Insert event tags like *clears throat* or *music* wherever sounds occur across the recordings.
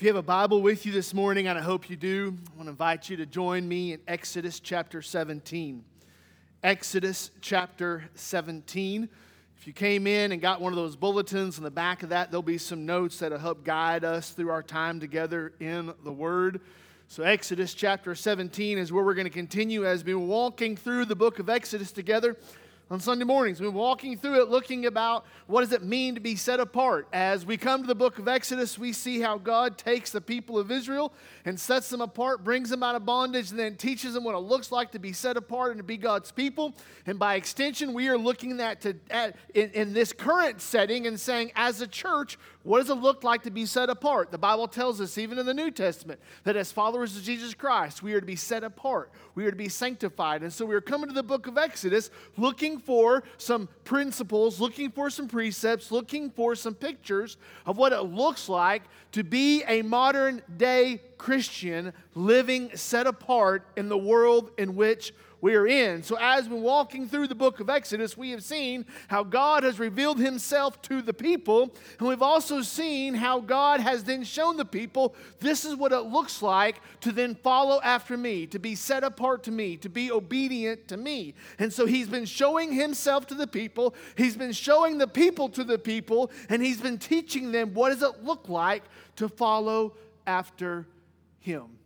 If you have a Bible with you this morning, and I hope you do, I want to invite you to join me in Exodus chapter 17. Exodus chapter 17. If you came in and got one of those bulletins in the back of that, there'll be some notes that'll help guide us through our time together in the Word. So, Exodus chapter 17 is where we're going to continue as we're walking through the book of Exodus together on Sunday mornings. We're walking through it looking about what does it mean to be set apart. As we come to the book of Exodus, we see how God takes the people of Israel and sets them apart, brings them out of bondage, and then teaches them what it looks like to be set apart and to be God's people. And by extension, we are looking at, to, at in, in this current setting and saying, as a church, what does it look like to be set apart? The Bible tells us, even in the New Testament, that as followers of Jesus Christ, we are to be set apart, we are to be sanctified. And so we are coming to the book of Exodus looking for some principles, looking for some precepts, looking for some pictures of what it looks like to be a modern day Christian living set apart in the world in which we are in. So, as we're walking through the book of Exodus, we have seen how God has revealed himself to the people. And we've also seen how God has then shown the people this is what it looks like to then follow after me, to be set apart to me, to be obedient to me. And so, he's been showing himself to the people, he's been showing the people to the people, and he's been teaching them what does it look like to follow after him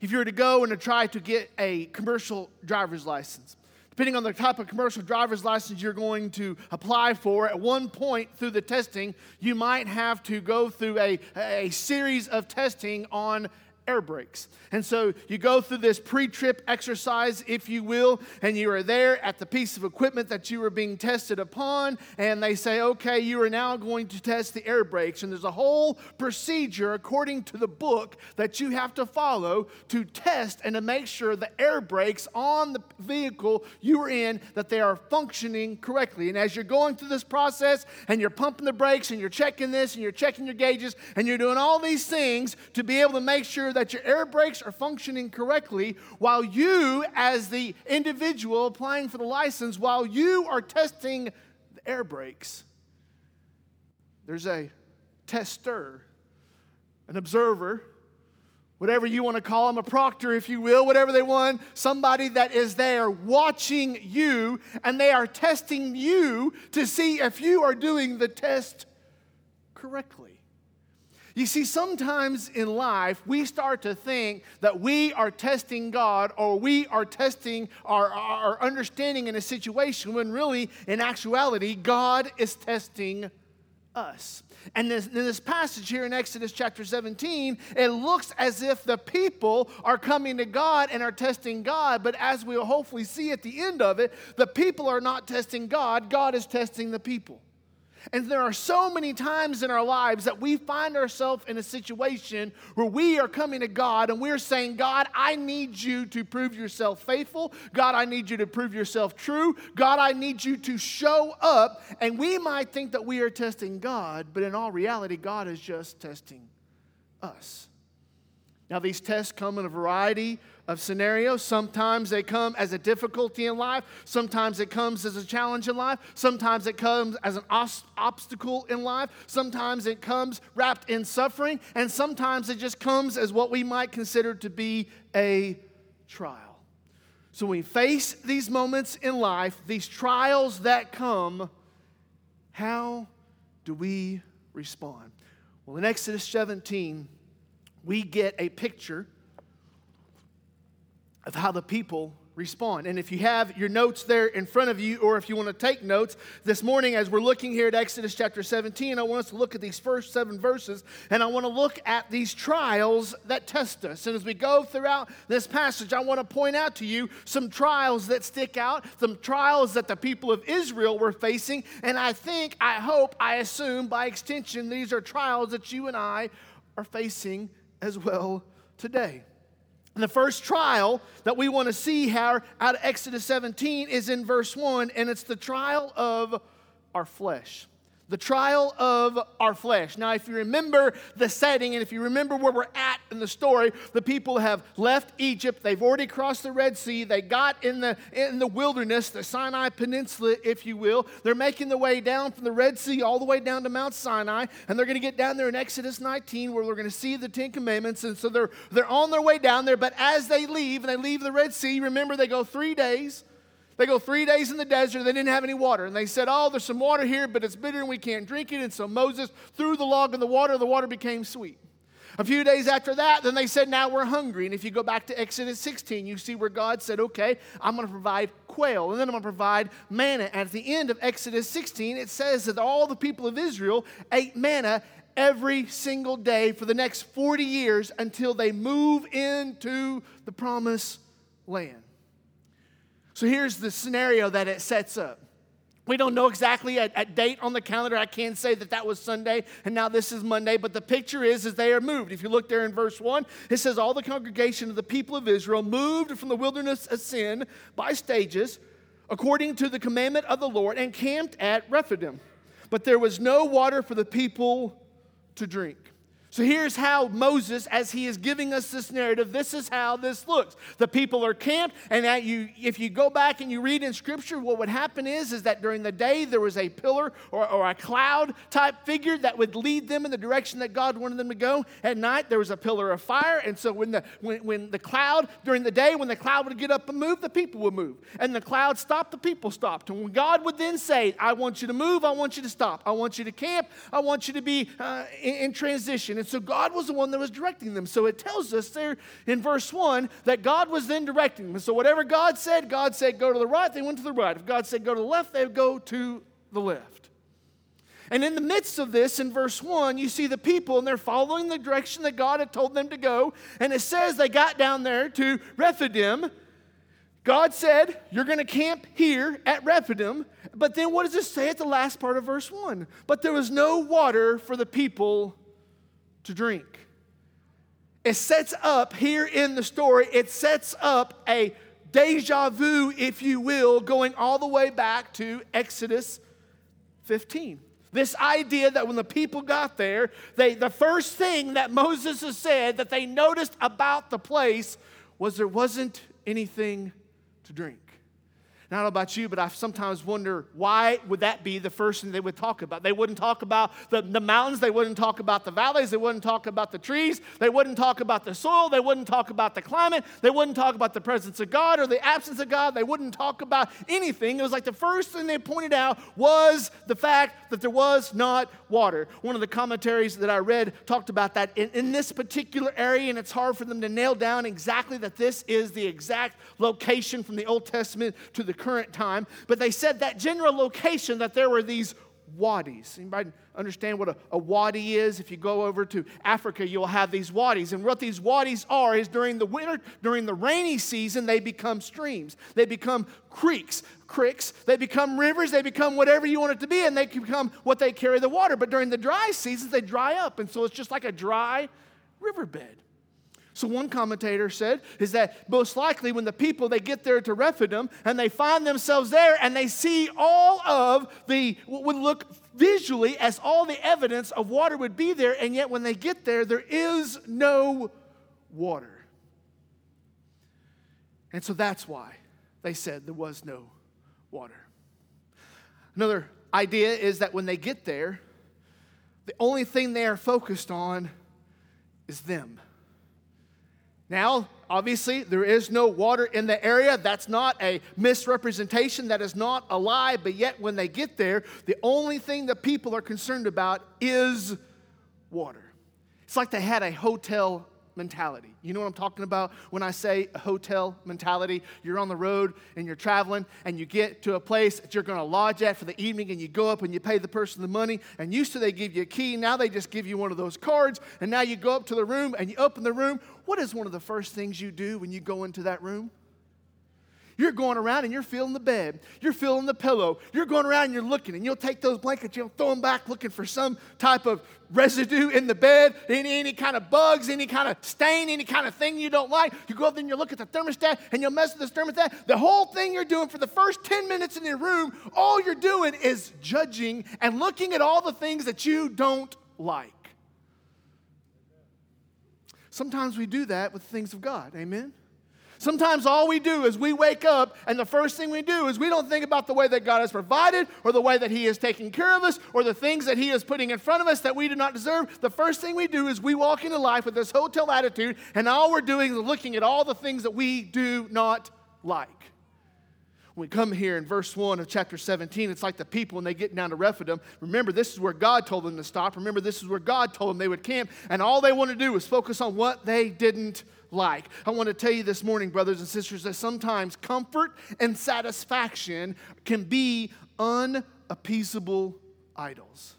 if you were to go and to try to get a commercial driver's license. Depending on the type of commercial driver's license you're going to apply for, at one point through the testing, you might have to go through a, a series of testing on air brakes. And so you go through this pre trip exercise, if you will, and you are there at the piece of equipment that you are being tested upon, and they say, okay, you are now going to test the air brakes. And there's a whole procedure according to the book that you have to follow to test and to make sure the air brakes on the vehicle you are in that they are functioning correctly. And as you're going through this process and you're pumping the brakes and you're checking this and you're checking your gauges and you're doing all these things to be able to make sure sure that your air brakes are functioning correctly while you, as the individual applying for the license, while you are testing the air brakes. There's a tester, an observer, whatever you want to call them, a proctor, if you will, whatever they want, somebody that is there watching you and they are testing you to see if you are doing the test correctly. You see, sometimes in life, we start to think that we are testing God or we are testing our, our understanding in a situation when really, in actuality, God is testing us. And this, in this passage here in Exodus chapter 17, it looks as if the people are coming to God and are testing God. But as we'll hopefully see at the end of it, the people are not testing God, God is testing the people. And there are so many times in our lives that we find ourselves in a situation where we are coming to God and we're saying, God, I need you to prove yourself faithful. God, I need you to prove yourself true. God, I need you to show up. And we might think that we are testing God, but in all reality, God is just testing us. Now, these tests come in a variety of scenarios. Sometimes they come as a difficulty in life. Sometimes it comes as a challenge in life. Sometimes it comes as an os- obstacle in life. Sometimes it comes wrapped in suffering. And sometimes it just comes as what we might consider to be a trial. So when we face these moments in life, these trials that come, how do we respond? Well, in Exodus 17, we get a picture of how the people respond. And if you have your notes there in front of you, or if you want to take notes, this morning as we're looking here at Exodus chapter 17, I want us to look at these first seven verses, and I want to look at these trials that test us. And as we go throughout this passage, I want to point out to you some trials that stick out, some trials that the people of Israel were facing, and I think, I hope, I assume by extension, these are trials that you and I are facing as well today. And the first trial that we want to see here out of Exodus 17 is in verse 1, and it's the trial of our flesh. The trial of our flesh. Now, if you remember the setting and if you remember where we're at in the story, the people have left Egypt. They've already crossed the Red Sea. They got in the, in the wilderness, the Sinai Peninsula, if you will. They're making the way down from the Red Sea all the way down to Mount Sinai. And they're going to get down there in Exodus 19 where we're going to see the Ten Commandments. And so they're, they're on their way down there. But as they leave and they leave the Red Sea, remember they go three days they go three days in the desert, they didn't have any water. And they said, Oh, there's some water here, but it's bitter and we can't drink it. And so Moses threw the log in the water, the water became sweet. A few days after that, then they said, Now we're hungry. And if you go back to Exodus 16, you see where God said, Okay, I'm going to provide quail, and then I'm going to provide manna. And at the end of Exodus 16, it says that all the people of Israel ate manna every single day for the next 40 years until they move into the promised land. So here's the scenario that it sets up. We don't know exactly a, a, date on the calendar. I can say that that was Sunday and now this is Monday, but the picture is as they are moved. If you look there in verse 1, it says, All the congregation of the people of Israel moved from the wilderness of sin by stages according to the commandment of the Lord and camped at Rephidim. But there was no water for the people to drink. So here's how Moses, as he is giving us this narrative, this is how this looks. The people are camped, and you, if you go back and you read in Scripture, what would happen is, is that during the day there was a pillar or, or a cloud type figure that would lead them in the direction that God wanted them to go. At night there was a pillar of fire, and so when the when, when the cloud during the day, when the cloud would get up and move, the people would move, and the cloud stopped, the people stopped. And when God would then say, "I want you to move, I want you to stop, I want you to camp, I want you to be uh, in, in transition," and so God was the one that was directing them. So it tells us there in verse 1 that God was then directing them. So whatever God said, God said go to the right, they went to the right. If God said go to the left, they would go to the left. And in the midst of this, in verse 1, you see the people and they're following the direction that God had told them to go. And it says they got down there to Rephidim. God said, You're going to camp here at Rephidim. But then what does it say at the last part of verse 1? But there was no water for the people to drink. It sets up here in the story, it sets up a deja vu, if you will, going all the way back to Exodus 15. This idea that when the people got there, they, the first thing that Moses has said that they noticed about the place was there wasn't anything to drink. I don't know about you, but I sometimes wonder why would that be the first thing they would talk about? They wouldn't talk about the, the mountains, they wouldn't talk about the valleys, they wouldn't talk about the trees, they wouldn't talk about the soil, they wouldn't talk about the climate, they wouldn't talk about the presence of God or the absence of God, they wouldn't talk about anything. It was like the first thing they pointed out was the fact that there was not water. One of the commentaries that I read talked about that in, in this particular area, and it's hard for them to nail down exactly that this is the exact location from the Old Testament to the current time, but they said that general location that there were these wadis. Anybody understand what a, a, wadi is? If you go over to Africa, you'll have these wadis. And what these wadis are is during the winter, during the rainy season, they become streams. They become creeks, creeks. They become rivers. They become whatever you want it to be, and they become what they carry the water. But during the dry seasons, they dry up. And so it's just like a dry riverbed. So one commentator said is that most likely when the people they get there to Rephidim and they find themselves there and they see all of the what would look visually as all the evidence of water would be there and yet when they get there there is no water. And so that's why they said there was no water. Another idea is that when they get there the only thing they are focused on is them. Now, obviously, there is no water in the area. That's not a misrepresentation. That is not a lie. But yet, when they get there, the only thing that people are concerned about is water. It's like they had a hotel mentality. You know what I'm talking about when I say hotel mentality? You're on the road and you're traveling and you get to a place that you're going to lodge at for the evening and you go up and you pay the person the money. And used to they give you a key, now they just give you one of those cards. And now you go up to the room and you open the room. What is one of the first things you do when you go into that room? You're going around and you're feeling the bed. You're feeling the pillow. You're going around and you're looking, and you'll take those blankets, you'll throw them back looking for some type of residue in the bed, any, any kind of bugs, any kind of stain, any kind of thing you don't like. You go up and you look at the thermostat and you'll mess with this thermostat. The whole thing you're doing for the first 10 minutes in your room, all you're doing is judging and looking at all the things that you don't like. Sometimes we do that with things of God. Amen? Sometimes all we do is we wake up, and the first thing we do is we don't think about the way that God has provided, or the way that He is taking care of us, or the things that He is putting in front of us that we do not deserve. The first thing we do is we walk into life with this hotel attitude, and all we're doing is looking at all the things that we do not like. We come here in verse 1 of chapter 17, it's like the people when they get down to Rephidim. Remember, this is where God told them to stop. Remember, this is where God told them they would camp. And all they want to do is focus on what they didn't like. I want to tell you this morning, brothers and sisters, that sometimes comfort and satisfaction can be unappeasable idols.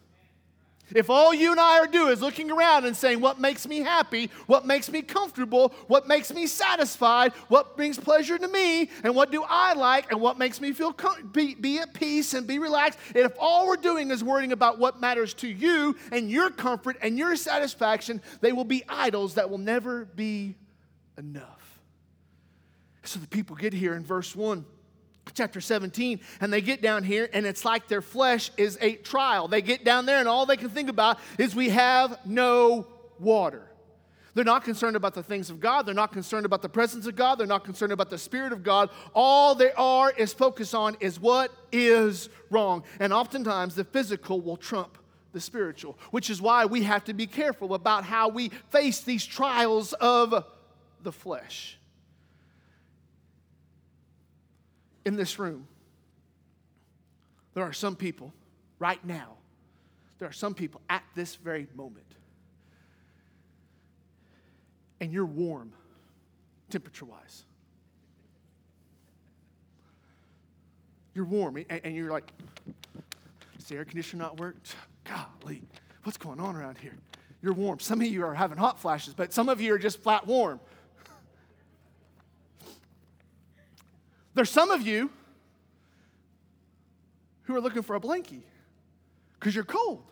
If all you and I are doing is looking around and saying, What makes me happy? What makes me comfortable? What makes me satisfied? What brings pleasure to me? And what do I like? And what makes me feel com- be, be at peace and be relaxed? And if all we're doing is worrying about what matters to you and your comfort and your satisfaction, they will be idols that will never be enough. So the people get here in verse 1 chapter 17 and they get down here and it's like their flesh is a trial. They get down there and all they can think about is we have no water. They're not concerned about the things of god. They're not concerned about the presence of god. They're not concerned about the spirit of god. All they are is focused on is what is wrong. And oftentimes the physical will trump the spiritual which is why we have to be careful about how we face these trials of the flesh in this room, there are some people right now, there are some people at this very moment, and you're warm temperature wise. You're warm, and you're like, does the air conditioner not work? Golly, what's going on around here? You're warm. Some of you are having hot flashes, but some of you are just flat warm. There's some of you who are looking for a blankie because you're cold.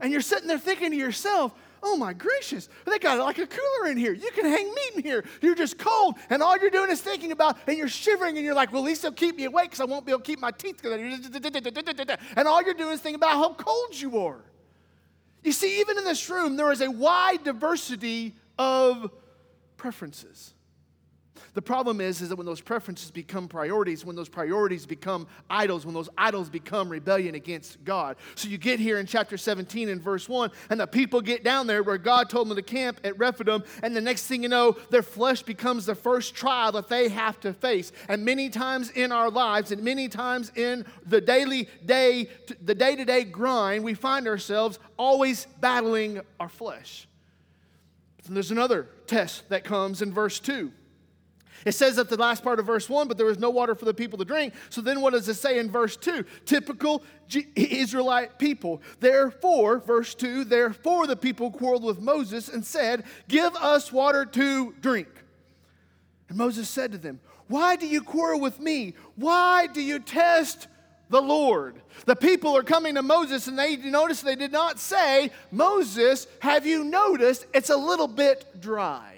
And you're sitting there thinking to yourself, oh my gracious, they got like a cooler in here. You can hang meat in here. You're just cold. And all you're doing is thinking about, and you're shivering, and you're like, well, at least they'll keep me awake because I won't be able to keep my teeth. *laughs* And all you're doing is thinking about how cold you are. You see, even in this room, there is a wide diversity of preferences. The problem is, is that when those preferences become priorities, when those priorities become idols, when those idols become rebellion against God. So you get here in chapter 17 and verse 1, and the people get down there where God told them to camp at Rephidim, and the next thing you know, their flesh becomes the first trial that they have to face. And many times in our lives, and many times in the daily day, the day-to-day grind, we find ourselves always battling our flesh. And there's another test that comes in verse 2. It says at the last part of verse 1, but there was no water for the people to drink. So then what does it say in verse 2? Typical Israelite people. Therefore, verse 2, therefore the people quarreled with Moses and said, Give us water to drink. And Moses said to them, Why do you quarrel with me? Why do you test the Lord. The people are coming to Moses and they notice they did not say, Moses, have you noticed it's a little bit dry?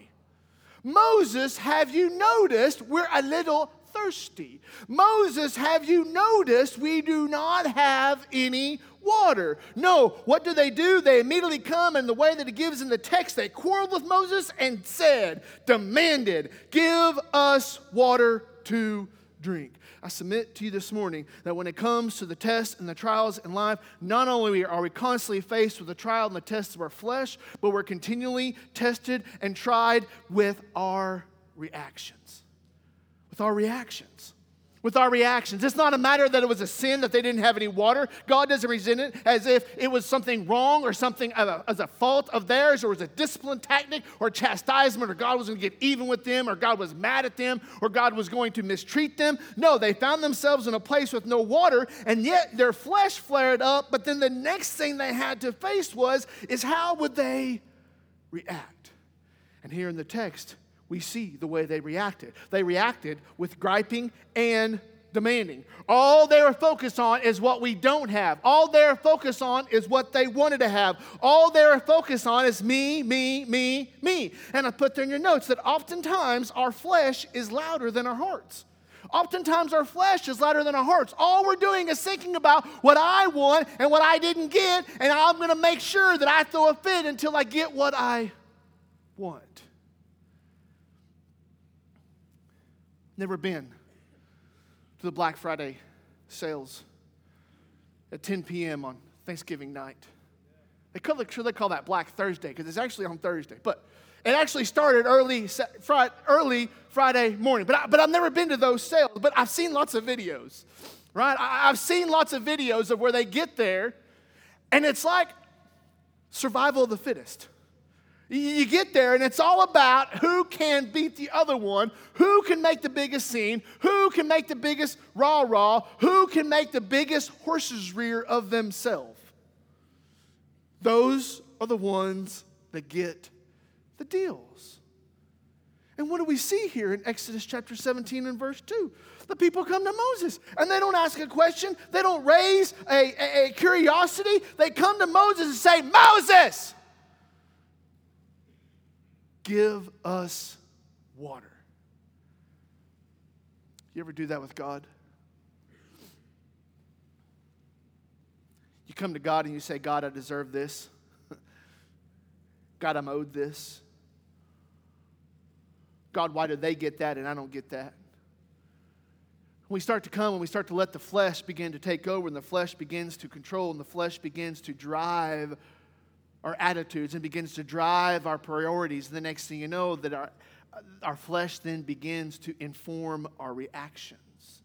Moses, have you noticed we're a little thirsty? Moses, have you noticed we do not have any water? No, what do they do? They immediately come, and the way that it gives in the text, they quarreled with Moses and said, demanded, Give us water to drink. I submit to you this morning that when it comes to the tests and the trials in life, not only are we constantly faced with the trial and the tests of our flesh, but we're continually tested and tried with our reactions. With our reactions with our reactions. It's not a matter that it was a sin that they didn't have any water. God doesn't resent it as if it was something wrong or something uh, as a fault of theirs or was a discipline tactic or chastisement or God was going to get even with them or God was mad at them or God was going to mistreat them. No, they found themselves in a place with no water and yet their flesh flared up. But then the next thing they had to face was is how would they react? And here in the text, we see the way they reacted. They reacted with griping and demanding. All they're focused on is what we don't have. All they're focused on is what they wanted to have. All they're focused on is me, me, me, me. And I put there in your notes that oftentimes our flesh is louder than our hearts. Oftentimes our flesh is louder than our hearts. All we're doing is thinking about what I want and what I didn't get, and I'm going to make sure that I throw a fit until I get what I want. Never been to the Black Friday sales at 10 p.m. on Thanksgiving night. They call, sure they call that Black Thursday because it's actually on Thursday, but it actually started early, early Friday morning. But, I, but I've never been to those sales, but I've seen lots of videos, right? I, I've seen lots of videos of where they get there, and it's like survival of the fittest. You get there, and it's all about who can beat the other one, who can make the biggest scene, who can make the biggest rah rah, who can make the biggest horse's rear of themselves. Those are the ones that get the deals. And what do we see here in Exodus chapter 17 and verse 2? The people come to Moses and they don't ask a question, they don't raise a, a, a curiosity. They come to Moses and say, Moses! Give us water. You ever do that with God? You come to God and you say, God, I deserve this. *laughs* God, I'm owed this. God, why do they get that and I don't get that? we start to come and we start to let the flesh begin to take over and the flesh begins to control and the flesh begins to drive our attitudes and begins to drive our priorities. The next thing you know, that our, our flesh then begins to inform our reactions.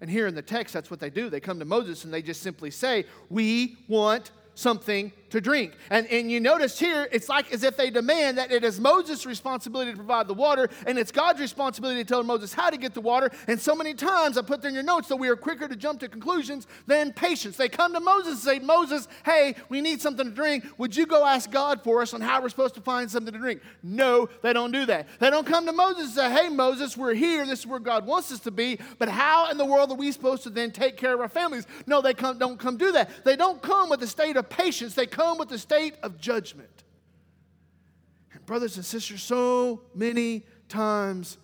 And here in the text, that's what they do. They come to Moses and they just simply say, We want something to drink. And, and you notice here, it's like as if they demand that it is Moses' responsibility to provide the water, and it's God's responsibility to tell Moses how to get the water. And so many times, I put there in your notes that we are quicker to jump to conclusions than patience. They come to Moses and say, Moses, hey, we need something to drink. Would you go ask God for us on how we're supposed to find something to drink? No, they don't do that. They don't come to Moses and say, hey, Moses, we're here. This is where God wants us to be. But how in the world are we supposed to then take care of our families? No, they come, don't come do that. They don't come with a state of patience. They come with a state of judgment. And, brothers and sisters, so many times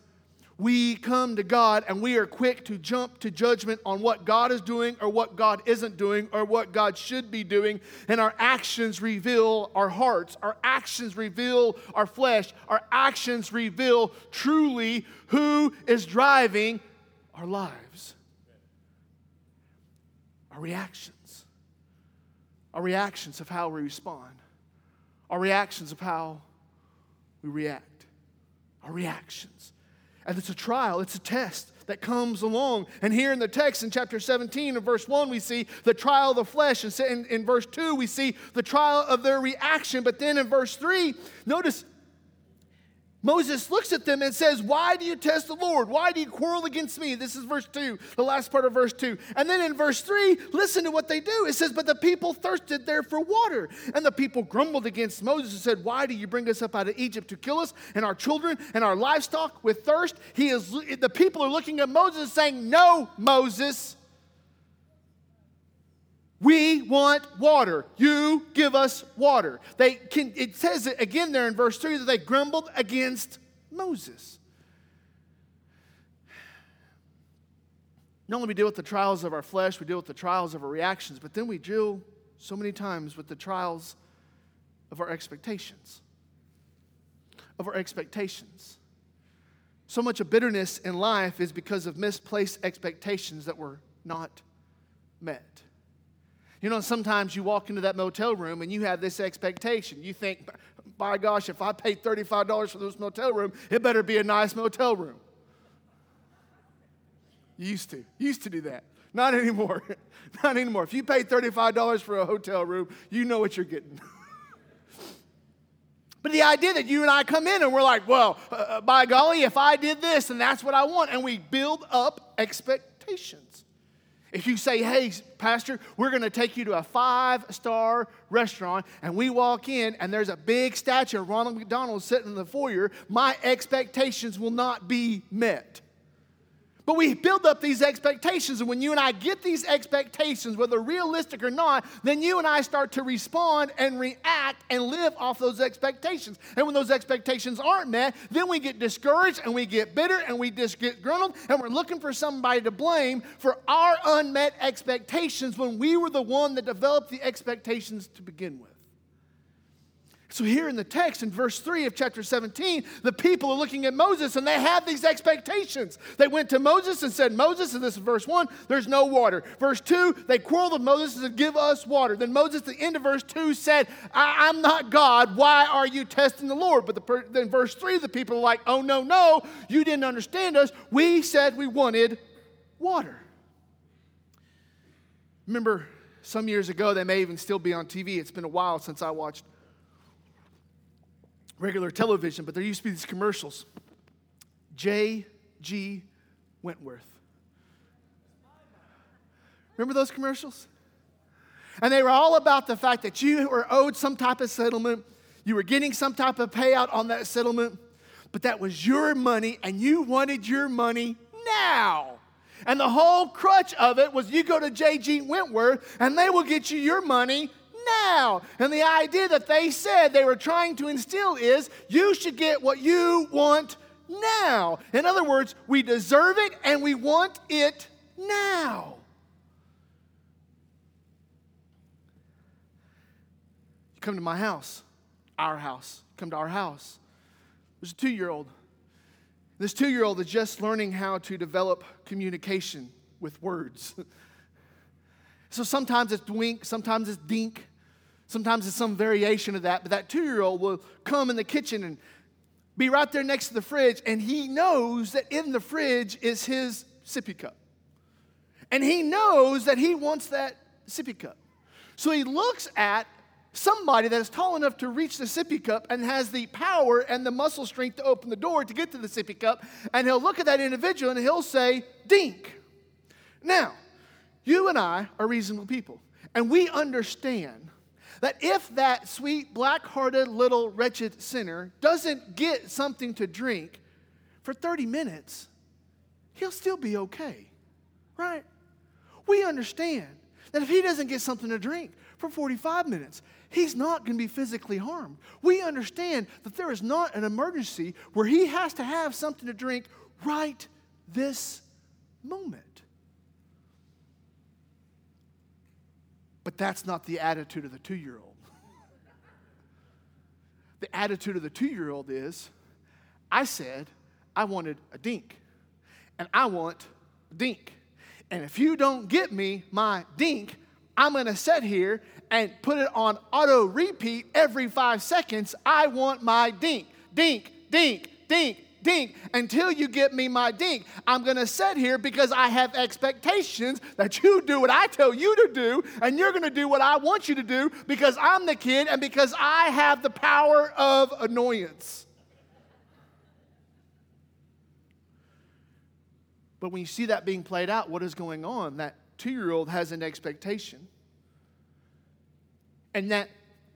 we come to God and we are quick to jump to judgment on what God is doing or what God isn't doing or what God should be doing. And our actions reveal our hearts, our actions reveal our flesh, our actions reveal truly who is driving our lives. Our reactions our reactions of how we respond, our reactions of how we react, our reactions. And it's a trial, it's a test that comes along. And here in the text in chapter 17 and verse 1, we see the trial of the flesh. And in, in verse 2, we see the trial of their reaction. But then in verse 3, notice Moses looks at them and says, Why do you test the Lord? Why do you quarrel against me? This is verse 2, the last part of verse 2. And then in verse 3, listen to what they do. It says, But the people thirsted there for water. And the people grumbled against Moses and said, Why do you bring us up out of Egypt to kill us and our children and our livestock with thirst? He is, the people are looking at Moses saying, No, Moses. We want water. You give us water. They can, it says it again there in verse 3 that they grumbled against Moses. Not only we deal with the trials of our flesh, we deal with the trials of our reactions, but then we deal so many times with the trials of our expectations. Of our expectations. So much of bitterness in life is because of misplaced expectations that were not met. You know, sometimes you walk into that motel room and you have this expectation. You think, by gosh, if I pay $35 for this motel room, it better be a nice motel room. You Used to. Used to do that. Not anymore. *laughs* Not anymore. If you pay $35 for a hotel room, you know what you're getting. *laughs* but the idea that you and I come in and we're like, well, uh, uh, by golly, if I did this, then that's what I want. And we build up expectations. If you say, hey, Pastor, we're going to take you to a five star restaurant, and we walk in and there's a big statue of Ronald McDonald sitting in the foyer, my expectations will not be met. But we build up these expectations, and when you and I get these expectations, whether realistic or not, then you and I start to respond and react and live off those expectations. And when those expectations aren't met, then we get discouraged and we get bitter and we just get gruntled, and we're looking for somebody to blame for our unmet expectations when we were the one that developed the expectations to begin with. So, here in the text, in verse 3 of chapter 17, the people are looking at Moses and they have these expectations. They went to Moses and said, Moses, and this is verse 1, there's no water. Verse 2, they quarreled with Moses and said, Give us water. Then Moses, at the end of verse 2, said, I- am not God. Why are you testing the Lord? But the then verse 3, the people are like, Oh, no, no, you didn't understand us. We said we wanted water. Remember, some years ago, they may even still be on TV. It's been a while since I watched regular television, but there used to be these commercials. J.G. Wentworth. Remember those commercials? And they were all about the fact that you were owed some type of settlement, you were getting some type of payout on that settlement, but that was your money and you wanted your money now. And the whole crutch of it was you go to J.G. Wentworth and they will get you your money now. And the idea that they said they were trying to instill is you should get what you want now. In other words, we deserve it and we want it now. You come to my house, our house, come to our house. There's a two year old. This two year old is just learning how to develop communication with words. *laughs* so sometimes it's wink, sometimes it's dink, Sometimes it's some variation of that, but that two year old will come in the kitchen and be right there next to the fridge, and he knows that in the fridge is his sippy cup. And he knows that he wants that sippy cup. So he looks at somebody that is tall enough to reach the sippy cup and has the power and the muscle strength to open the door to get to the sippy cup, and he'll look at that individual and he'll say, Dink. Now, you and I are reasonable people, and we understand that if that sweet, black hearted little wretched sinner doesn't get something to drink for 30 minutes, he'll still be okay, right? We understand that if he doesn't get something to drink for 45 minutes, he's not going to be physically harmed. We understand that there is not an emergency where he has to have something to drink right this moment. But that's not the attitude of the two year old. the attitude of the two year old is I said I wanted a dink, and I want a dink. And if you don't get me my dink, I'm gonna sit here and put it on auto repeat every five seconds. I want my dink, dink, dink, dink, dink until you get me my dink. I'm going to sit here because I have expectations that you do what I tell you to do, and you're going to do what I want you to do because I'm the kid and because I have the power of annoyance. But when you see that being played out, what is going on? That two year old has an expectation. And that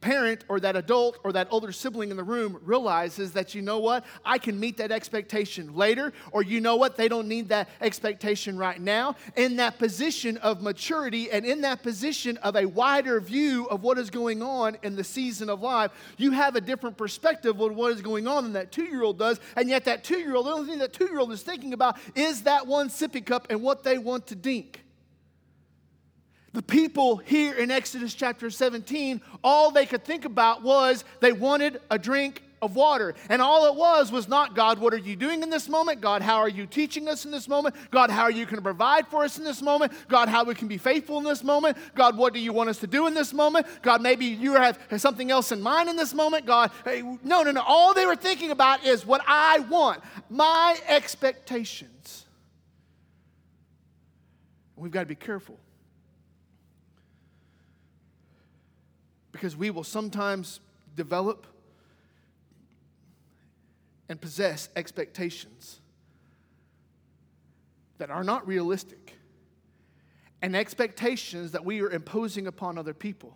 parent or that adult or that older sibling in the room realizes that you know what? I can meet that expectation later or you know what? They don't need that expectation right now. In that position of maturity and in that position of a wider view of what is going on in the season of life you have a different perspective of what is going on than that two-year-old does. And yet that two-year-old the only thing that two-year-old is thinking about is that one sippy cup and what they want to dink the people here in Exodus chapter 17, all they could think about was they wanted a drink of water. And all it was was not, God, what are you doing in this moment? God, how are you teaching us in this moment? God, how are you going to provide for us in this moment? God, how we can be faithful in this moment? God, what do you want us to do in this moment? God, maybe you have something else in mind in this moment? God, hey, no, no, no. All they were thinking about is what I want, my expectations. We've got to be careful because we will sometimes develop and possess expectations that are not realistic. and expectations that we are imposing upon other people.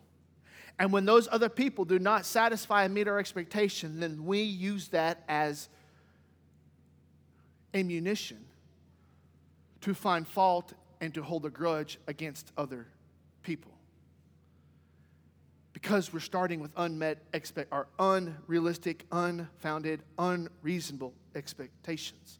And when those other people do not satisfy and meet our expectation, then we use that as ammunition to find fault and to hold a grudge against other people. Because we're starting with unmet expect or unrealistic, unfounded, unreasonable expectations.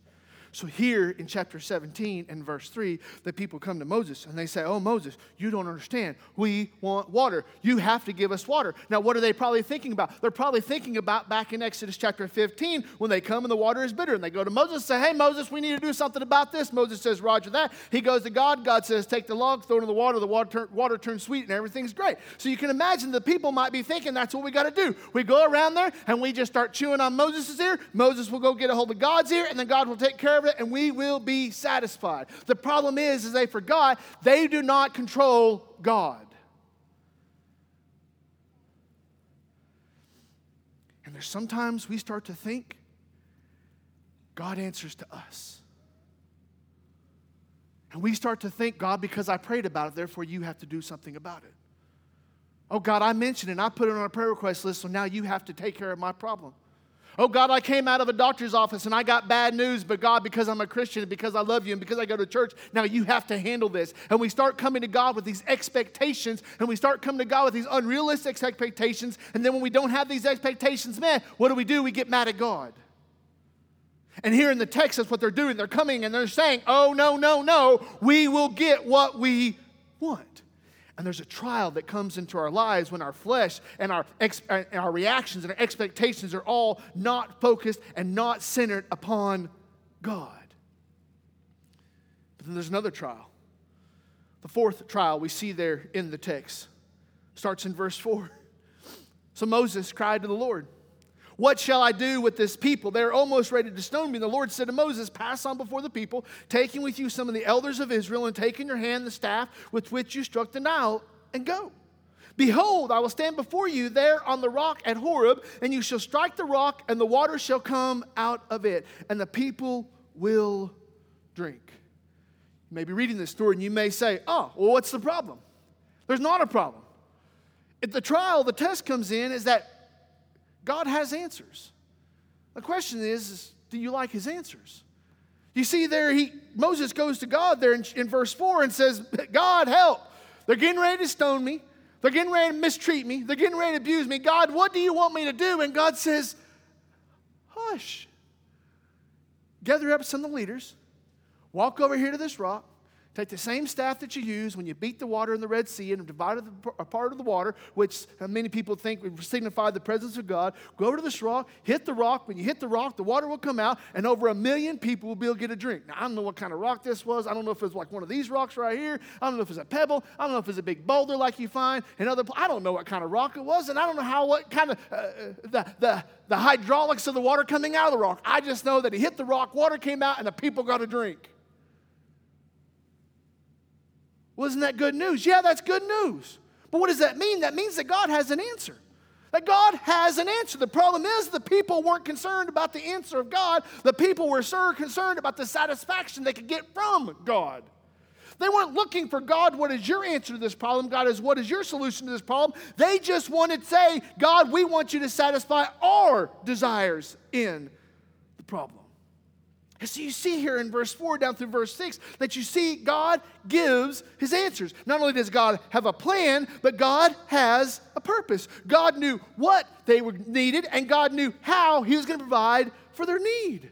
So, here in chapter 17 and verse 3, the people come to Moses and they say, Oh, Moses, you don't understand. We want water. You have to give us water. Now, what are they probably thinking about? They're probably thinking about back in Exodus chapter 15 when they come and the water is bitter. And they go to Moses and say, Hey, Moses, we need to do something about this. Moses says, Roger that. He goes to God. God says, Take the log, throw it in the water. The water, water turns sweet and everything's great. So, you can imagine the people might be thinking that's what we got to do. We go around there and we just start chewing on Moses' ear. Moses will go get a hold of God's ear and then God will take care of it and we will be satisfied. The problem is, is they forgot they do not control God. And there's sometimes we start to think God answers to us. And we start to think, God, because I prayed about it, therefore you have to do something about it. Oh, God, I mentioned it I put it on a prayer request list, so now you have to take care of my problem. Oh, God, I came out of a doctor's office and I got bad news, but God, because I'm a Christian because I love you and because I go to church, now you have to handle this. And we start coming to God with these expectations and we start coming to God with these unrealistic expectations. And then when we don't have these expectations met, what do we do? We get mad at God. And here in the text, that's what they're doing. They're coming and they're saying, oh, no, no, no, we will get what we want. And there's a trial that comes into our lives when our flesh and our, ex- and our reactions and our expectations are all not focused and not centered upon God. But then there's another trial. The fourth trial we see there in the text starts in verse 4. So Moses cried to the Lord. What shall I do with this people? They're almost ready to stone me. And the Lord said to Moses, Pass on before the people, taking with you some of the elders of Israel, and take in your hand the staff with which you struck the Nile, and go. Behold, I will stand before you there on the rock at Horeb, and you shall strike the rock, and the water shall come out of it, and the people will drink. You may be reading this story, and you may say, Oh, well, what's the problem? There's not a problem. If the trial, the test comes in, is that God has answers. The question is, is do you like his answers? You see, there he Moses goes to God there in, in verse 4 and says, God help. They're getting ready to stone me. They're getting ready to mistreat me. They're getting ready to abuse me. God, what do you want me to do? And God says, Hush. Gather up some of the leaders, walk over here to this rock, Take the same staff that you use when you beat the water in the Red Sea and divided a part of the water, which many people think signified the presence of God. Go to this rock, hit the rock. When you hit the rock, the water will come out, and over a million people will be able to get a drink. Now, I don't know what kind of rock this was. I don't know if it was like one of these rocks right here. I don't know if it's a pebble. I don't know if it's a big boulder like you find in other. I don't know what kind of rock it was, and I don't know how what kind of uh, uh, the, the the hydraulics of the water coming out of the rock. I just know that he hit the rock, water came out, and the people got a drink. Wasn't that good news? Yeah, that's good news. But what does that mean? That means that God has an answer. That God has an answer. The problem is the people weren't concerned about the answer of God. The people were so concerned about the satisfaction they could get from God. They weren't looking for God, what is your answer to this problem? God is, what is your solution to this problem? They just wanted to say, God, we want you to satisfy our desires in the problem. And so you see here in verse 4 down through verse 6 that you see God gives his answers. Not only does God have a plan, but God has a purpose. God knew what they were needed, and God knew how he was going to provide for their need.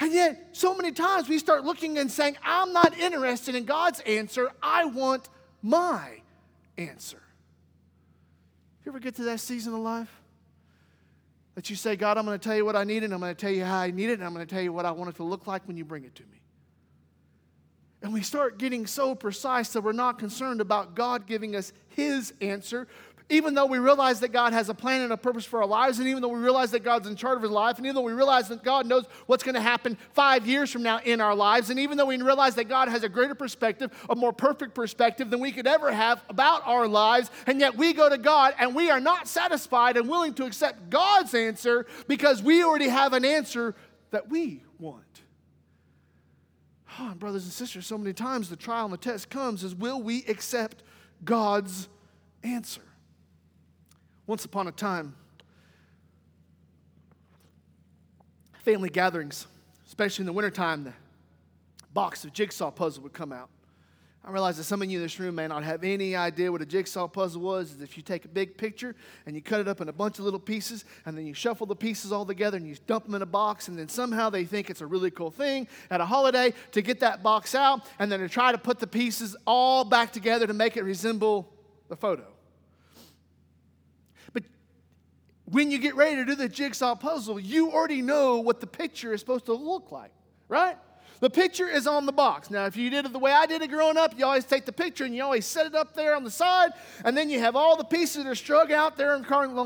And yet, so many times we start looking and saying, I'm not interested in God's answer, I want my answer. You ever get to that season of life? That you say, God, I'm going to tell you what I need, and I'm going to tell you how I need it, and I'm going to tell you what I want it to look like when you bring it to me. And we start getting so precise that we're not concerned about God giving us His answer, even though we realize that God has a plan and a purpose for our lives, and even though we realize that God's in charge of his life, and even though we realize that God knows what's going to happen five years from now in our lives, and even though we realize that God has a greater perspective, a more perfect perspective than we could ever have about our lives, and yet we go to God and we are not satisfied and willing to accept God's answer because we already have an answer that we want. oh, brothers and sisters, so many times the trial and the test comes is will we accept God's answer? Once upon a time, family gatherings, especially in the wintertime, the box of jigsaw puzzle would come out. I realize that some of you in this room may not have any idea what a jigsaw puzzle was. Is if you take a big picture and you cut it up in a bunch of little pieces, and then you shuffle the pieces all together and you dump them in a box, and then somehow they think it's a really cool thing at a holiday to get that box out and then to try to put the pieces all back together to make it resemble the photo. But when you get ready to do the jigsaw puzzle, you already know what the picture is supposed to look like, right? The picture is on the box. Now, if you did it the way I did it growing up, you always take the picture and you always set it up there on the side, and then you have all the pieces that are strung out there on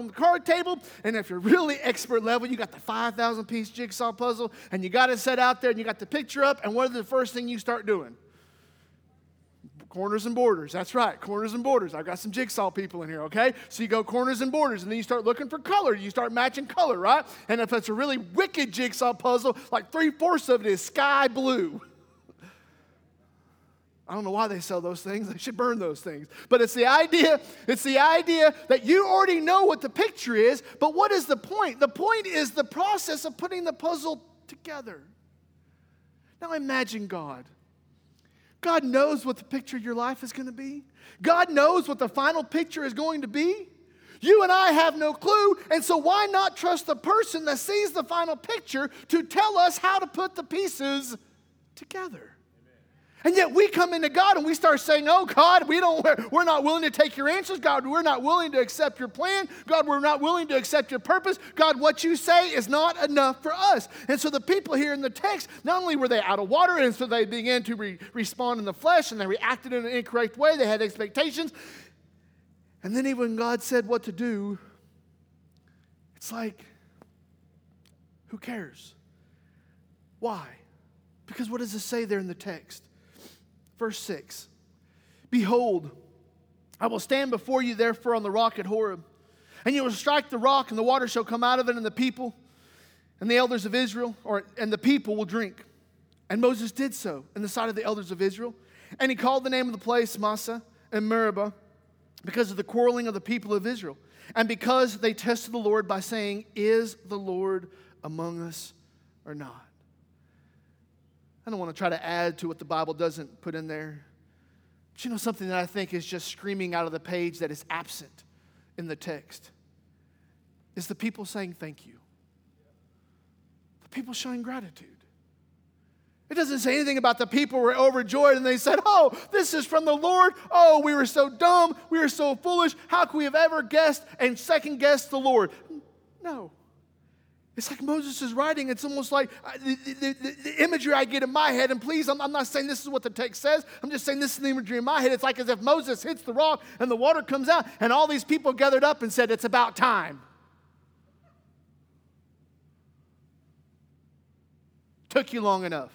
the card table. And if you're really expert level, you got the 5,000 piece jigsaw puzzle, and you got it set out there, and you got the picture up, and what is the first thing you start doing? Corners and borders. That's right, corners and borders. I've got some jigsaw people in here, okay? So you go corners and borders, and then you start looking for color. You start matching color, right? And if it's a really wicked jigsaw puzzle, like three fourths of it is sky blue. *laughs* I don't know why they sell those things. They should burn those things. But it's the idea, it's the idea that you already know what the picture is, but what is the point? The point is the process of putting the puzzle together. Now imagine God God knows what the picture of your life is going to be. God knows what the final picture is going to be. You and I have no clue, and so why not trust the person that sees the final picture to tell us how to put the pieces together? And yet we come into God and we start saying, Oh God, we don't, we're not willing to take your answers. God, we're not willing to accept your plan. God, we're not willing to accept your purpose. God, what you say is not enough for us. And so the people here in the text, not only were they out of water, and so they began to re- respond in the flesh and they reacted in an incorrect way, they had expectations. And then even God said what to do, it's like, who cares? Why? Because what does it say there in the text? Verse 6 Behold, I will stand before you, therefore, on the rock at Horeb, and you will strike the rock, and the water shall come out of it, and the people and the elders of Israel, or and the people will drink. And Moses did so in the sight of the elders of Israel. And he called the name of the place Massah and Meribah because of the quarreling of the people of Israel, and because they tested the Lord by saying, Is the Lord among us or not? I don't want to try to add to what the Bible doesn't put in there. But you know something that I think is just screaming out of the page that is absent in the text? Is the people saying thank you. The people showing gratitude. It doesn't say anything about the people were overjoyed and they said, Oh, this is from the Lord. Oh, we were so dumb. We were so foolish. How could we have ever guessed and second guessed the Lord? No. It's like Moses is writing. It's almost like uh, the, the, the, imagery I get in my head, and please, I'm, I'm, not saying this is what the text says. I'm just saying this is the imagery in my head. It's like as if Moses hits the rock and the water comes out, and all these people gathered up and said, It's about time. Took you long enough.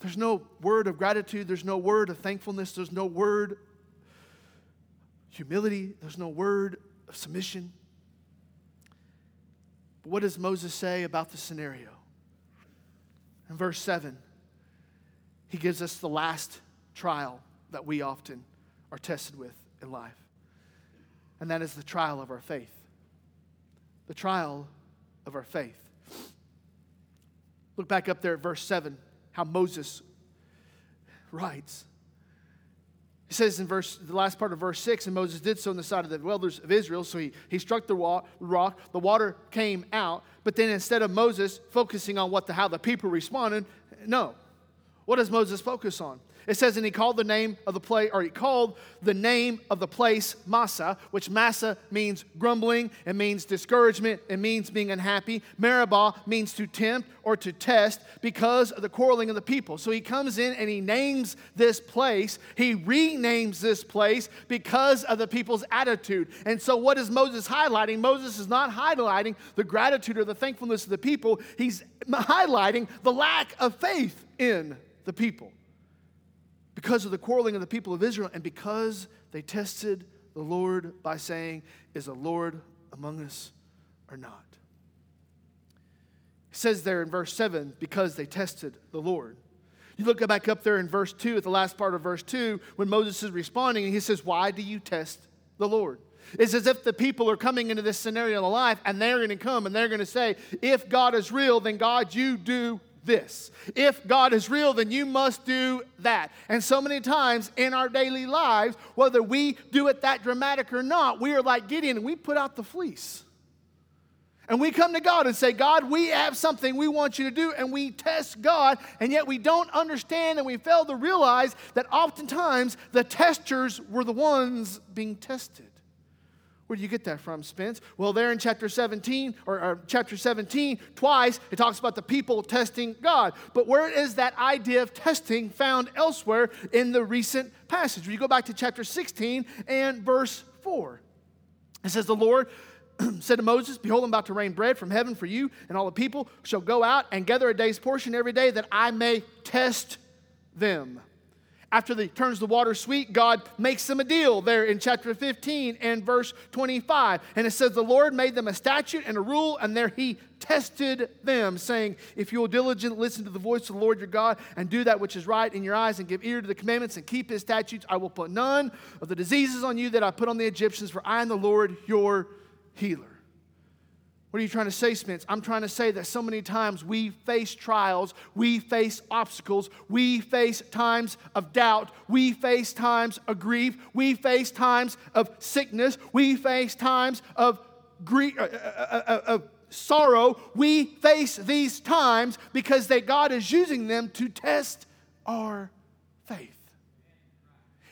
There's no word of gratitude, there's no word of thankfulness, there's no word humility, there's no word of submission. But what does Moses say about the scenario? In verse 7, he gives us the last trial that we often are tested with in life, and that is the trial of our faith. The trial of our faith. Look back up there at verse 7, how Moses writes. He says in verse, the last part of verse 6, and Moses did so in the sight of the elders of Israel. So he, he struck the rock, the water came out. But then instead of Moses focusing on what the, how the people responded, no. What does Moses focus on? It says, and he called the name of the place, or he called the name of the place Massah, which Massah means grumbling, it means discouragement, it means being unhappy. Meribah means to tempt or to test because of the quarreling of the people. So he comes in and he names this place. He renames this place because of the people's attitude. And so what is Moses highlighting? Moses is not highlighting the gratitude or the thankfulness of the people, he's highlighting the lack of faith in the people because of the quarreling of the people of Israel and because they tested the Lord by saying, Is the Lord among us or not? It says there in verse 7 because they tested the Lord. You look back up there in verse 2, at the last part of verse 2, when Moses is responding, and he says, Why do you test the Lord? It's as if the people are coming into this scenario in life and they're going to come and they're going to say, If God is real, then God, you do this. If God is real, then you must do that. And so many times in our daily lives, whether we do it that dramatic or not, we are like Gideon and we put out the fleece. And we come to God and say, God, we have something we want you to do, and we test God, and yet we don't understand and we fail to realize that oftentimes the testers were the ones being tested. Where do you get that from, Spence? Well, there in chapter 17, or, or, chapter 17, twice, it talks about the people testing God. But where is that idea of testing found elsewhere in the recent passage? You go back to chapter 16 and verse 4, it says, The Lord *clears throat* said to Moses, Behold, I'm about to rain bread from heaven for you, and all the people shall go out and gather a day's portion every day that I may test them. After he turns the water sweet, God makes them a deal there in chapter 15 and verse 25. And it says, The Lord made them a statute and a rule, and there he tested them, saying, If you will diligently listen to the voice of the Lord your God and do that which is right in your eyes and give ear to the commandments and keep his statutes, I will put none of the diseases on you that I put on the Egyptians, for I am the Lord your healer. What are you trying to say, Spence? I'm trying to say that so many times we face trials, we face obstacles, we face times of doubt, we face times of grief, we face times of sickness, we face times of grief, uh, uh, uh, of sorrow. We face these times because that God is using them to test our faith.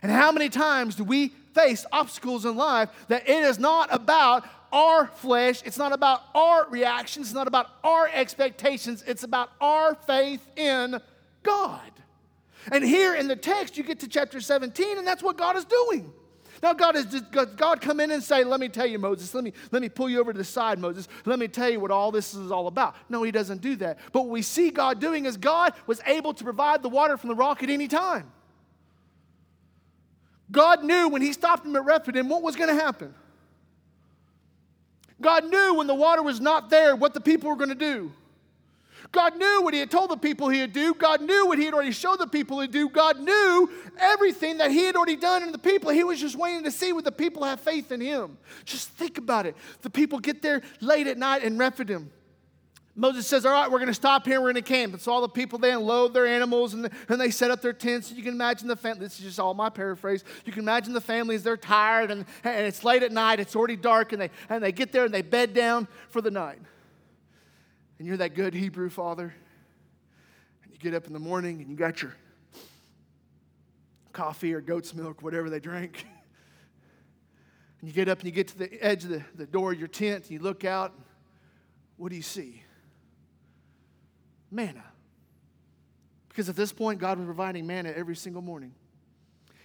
And how many times do we face obstacles in life that it is not about our flesh, it's not about our reactions, it's not about our expectations, it's about our faith in God. And here in the text, you get to chapter 17, and that's what God is doing. Now, God is God come in and say, Let me tell you, Moses, let me, let me pull you over to the side, Moses. Let me tell you what all this is all about. No, he doesn't do that. But what we see God doing is God was able to provide the water from the rock at any time. God knew when he stopped him at Rephidim what was going to happen. God knew when the water was not there what the people were going to do. God knew what he had told the people he would do. God knew what he had already showed the people he'd do. God knew everything that he had already done in the people. He was just waiting to see would the people have faith in him. Just think about it. The people get there late at night and in Rephidim. Moses says, All right, we're going to stop here. We're going to camp. And so all the people, they unload their animals and, and they set up their tents. You can imagine the family. This is just all my paraphrase. You can imagine the families, they're tired and, and it's late at night. It's already dark. And they, and they get there and they bed down for the night. And you're that good Hebrew father. And you get up in the morning and you got your coffee or goat's milk, whatever they drink. And you get up and you get to the edge of the, the door of your tent and you look out. What do you see? Manna. Because at this point, God was providing manna every single morning.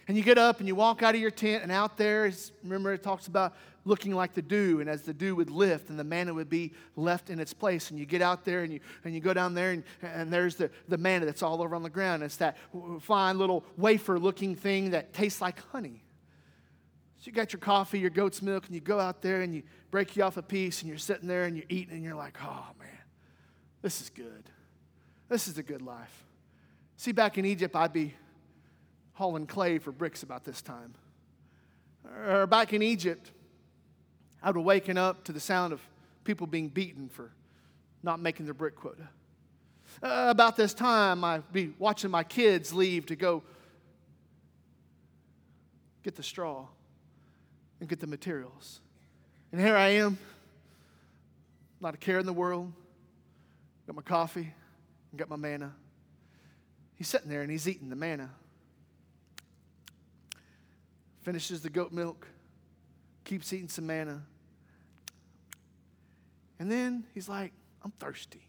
And you get up and you walk out of your tent, and out there, remember, it talks about looking like the dew, and as the dew would lift, and the manna would be left in its place. And you get out there and you, and you go down there, and, and there's the, the manna that's all over on the ground. It's that fine little wafer looking thing that tastes like honey. So you got your coffee, your goat's milk, and you go out there and you break you off a piece, and you're sitting there and you're eating, and you're like, oh man, this is good. This is a good life. See, back in Egypt, I'd be hauling clay for bricks about this time. Or back in Egypt, I would waking up to the sound of people being beaten for not making their brick quota. Uh, about this time, I'd be watching my kids leave to go get the straw and get the materials. And here I am, not a care in the world, got my coffee, and got my manna. He's sitting there and he's eating the manna. Finishes the goat milk, keeps eating some manna. And then he's like, I'm thirsty.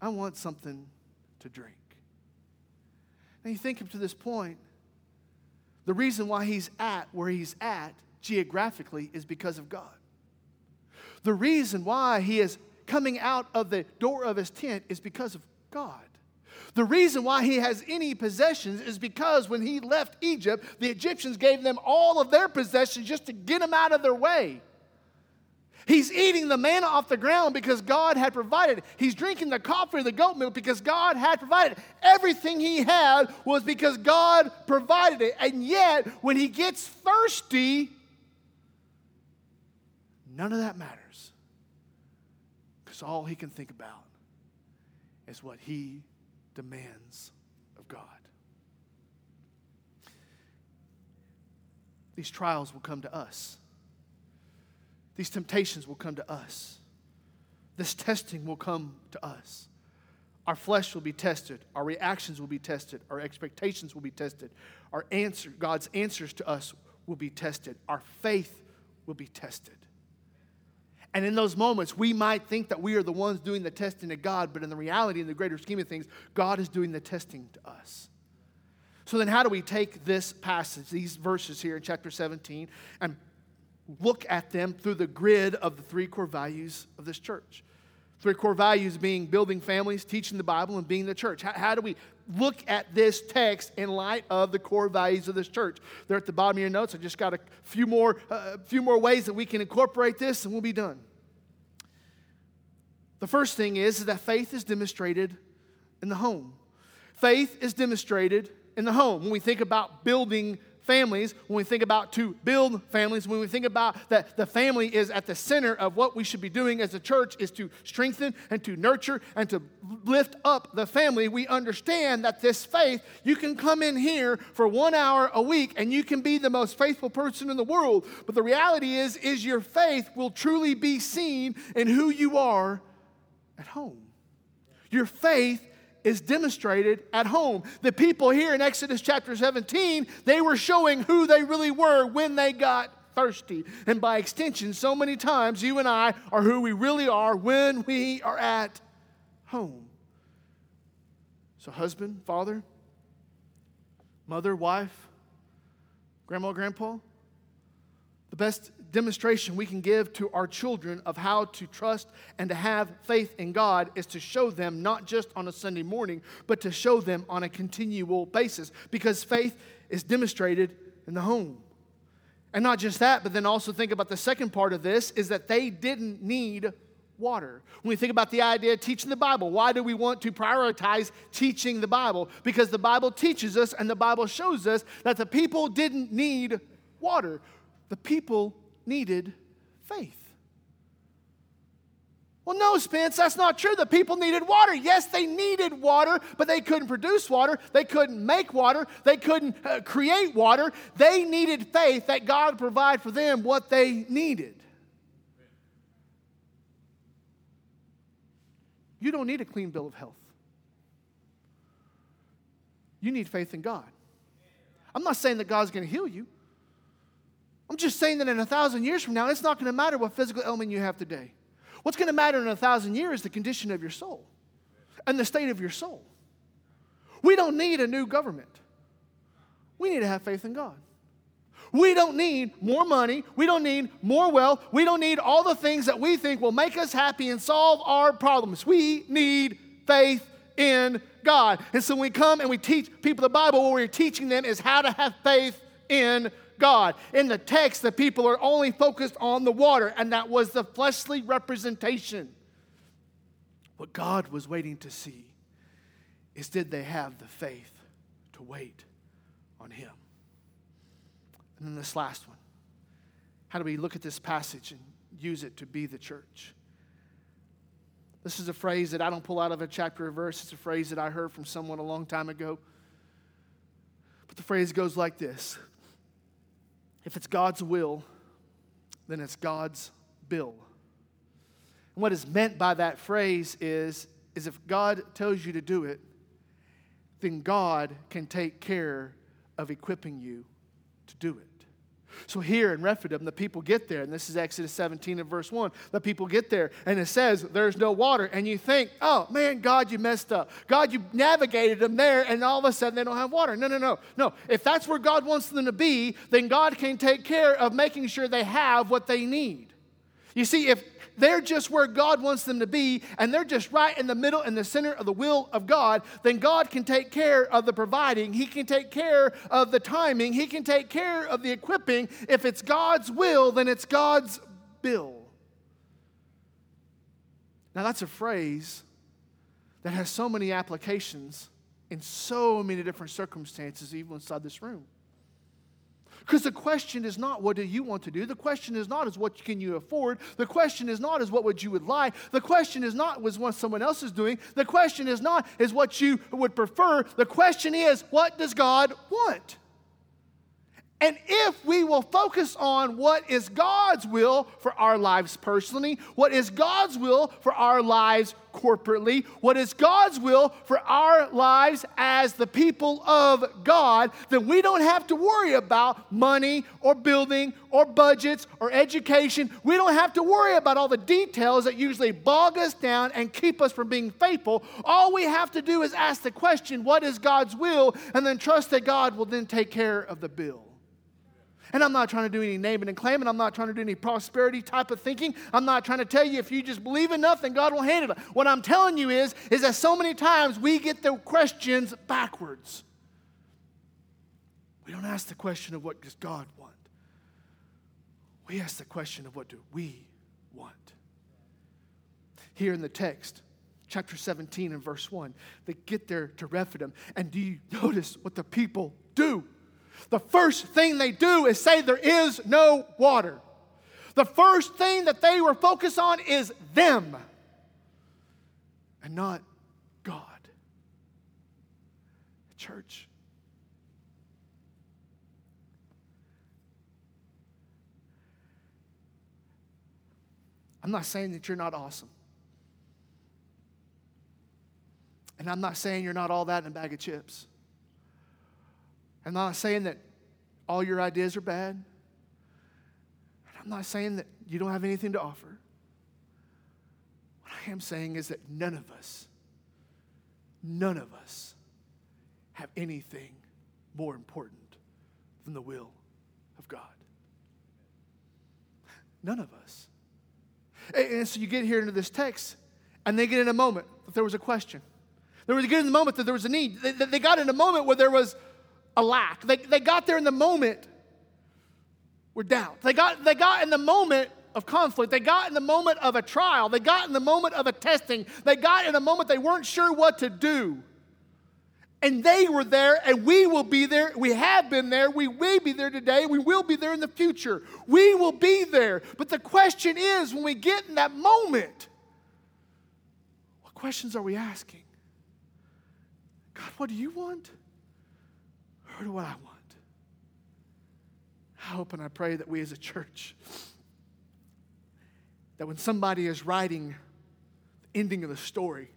I want something to drink. And you think up to this point, the reason why he's at where he's at geographically is because of God. The reason why he is coming out of the door of his tent is because of God. The reason why he has any possessions is because when he left Egypt, the Egyptians gave them all of their possessions just to get him out of their way. He's eating the manna off the ground because God had provided. He's drinking the coffee or the goat milk because God had provided. Everything he had was because God provided it. And yet, when he gets thirsty, none of that matters. Because all he can think about is what he demands of God. These trials will come to us. These temptations will come to us. This testing will come to us. Our flesh will be tested. Our reactions will be tested. Our expectations will be tested. Our answer, God's answers to us will be tested. Our faith will be tested. And in those moments, we might think that we are the ones doing the testing to God, but in the reality, in the greater scheme of things, God is doing the testing to us. So then, how do we take this passage, these verses here in chapter 17, and look at them through the grid of the three core values of this church. Three core values being building families, teaching the Bible, and being the church. How, how, do we look at this text in light of the core values of this church? They're at the bottom of your notes. I just got a few more, uh, few more ways that we can incorporate this, and we'll be done. The first thing is, is that faith is demonstrated in the home. Faith is demonstrated in the home. When we think about building families, when we think about to build families, when we think about that the family is at the center of what we should be doing as a church is to strengthen and to nurture and to lift up the family, we understand that this faith, you can come in here for one hour a week and you can be the most faithful person in the world. But the reality is, is your faith will truly be seen in who you are at home. Your faith is demonstrated at home. The people here in Exodus chapter 17, they were showing who they really were when they got thirsty. And by extension, so many times you and I are who we really are when we are at home. So, husband, father, mother, wife, grandma, grandpa, the best demonstration we can give to our children of how to trust and to have faith in God is to show them not just on a Sunday morning, but to show them on a continual basis because faith is demonstrated in the home. And not just that, but then also think about the second part of this is that they didn't need water. When we think about the idea of teaching the Bible, why do we want to prioritize teaching the Bible? Because the Bible teaches us and the Bible shows us that the people didn't need water. The people needed faith. Well, no, Spence, that's not true. The people needed water. Yes, they needed water, but they couldn't produce water. They couldn't make water. They couldn't uh, create water. They needed faith that God would provide for them what they needed. You don't need a clean bill of health. You need faith in God. I'm not saying that God's going to heal you. I'm just saying that in a thousand years from now, it's not going to matter what physical ailment you have today. What's going to matter in a thousand years is the condition of your soul and the state of your soul. We don't need a new government. We need to have faith in God. We don't need more money. We don't need more wealth. We don't need all the things that we think will make us happy and solve our problems. We need faith in God. And so when we come and we teach people the Bible, what we're teaching them is how to have faith in God. In the text, the people are only focused on the water, and that was the fleshly representation. What God was waiting to see is did they have the faith to wait on Him? And then this last one how do we look at this passage and use it to be the church? This is a phrase that I don't pull out of a chapter or verse. It's a phrase that I heard from someone a long time ago. But the phrase goes like this if it's God's will, then it's God's bill. And what is meant by that phrase is, is if God tells you to do it, then God can take care of equipping you to do it. So here in Rephidim, the people get there, and this is Exodus 17 and verse 1. The people get there, and it says there's no water, and you think, oh man, God, you messed up. God, you navigated them there, and all of a sudden they don't have water. No, no, no, no. If that's where God wants them to be, then God can take care of making sure they have what they need. You see, if they're just where God wants them to be, and they're just right in the middle, in the center of the will of God, then God can take care of the providing. He can take care of the timing. He can take care of the equipping. If it's God's will, then it's God's bill. Now, that's a phrase that has so many applications in so many different circumstances, even inside this room. Because the question is not what do you want to do? The question is not is what can you afford? The question is not is what would you would like? The question is not was what someone else is doing. The question is not is what you would prefer. The question is what does God want? And if we will focus on what is God's will for our lives personally, what is God's will for our lives corporately, what is God's will for our lives as the people of God, then we don't have to worry about money or building or budgets or education. We don't have to worry about all the details that usually bog us down and keep us from being faithful. All we have to do is ask the question, What is God's will? and then trust that God will then take care of the bill. And I'm not trying to do any naming and claiming. I'm not trying to do any prosperity type of thinking. I'm not trying to tell you if you just believe enough, then God will handle it. What I'm telling you is, is that so many times we get the questions backwards. We don't ask the question of what does God want. We ask the question of what do we want. Here in the text, chapter 17 and verse 1, they get there to Rephidim. And do you notice what the people do? The first thing they do is say there is no water. The first thing that they were focused on is them and not God. Church. I'm not saying that you're not awesome. And I'm not saying you're not all that in a bag of chips. I'm not saying that all your ideas are bad. I'm not saying that you don't have anything to offer. What I am saying is that none of us, none of us have anything more important than the will of God. None of us. And so you get here into this text, and they get in a moment that there was a question. They were get in the moment that there was a need. They, they got in a moment where there was a lack. They, they got there in the moment with doubt. They got, they got in the moment of conflict. They got in the moment of a trial. They got in the moment of a testing. They got in a moment they weren't sure what to do. And they were there, and we will be there. We have been there. We will be there today. We will be there in the future. We will be there. But the question is when we get in that moment, what questions are we asking? God, what do you want? Or do what I want? I hope and I pray that we as a church, that when somebody is writing the ending of the story,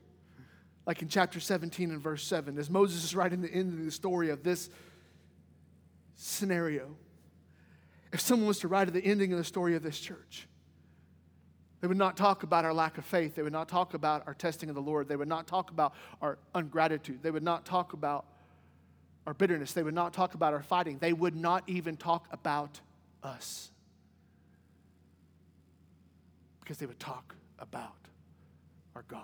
like in chapter 17 and verse 7, as Moses is writing the end of the story of this scenario, if someone was to write the ending of the story of this church, they would not talk about our lack of faith. They would not talk about our testing of the Lord. They would not talk about our ungratitude. They would not talk about our bitterness. They would not talk about our fighting. They would not even talk about us. Because they would talk about our God.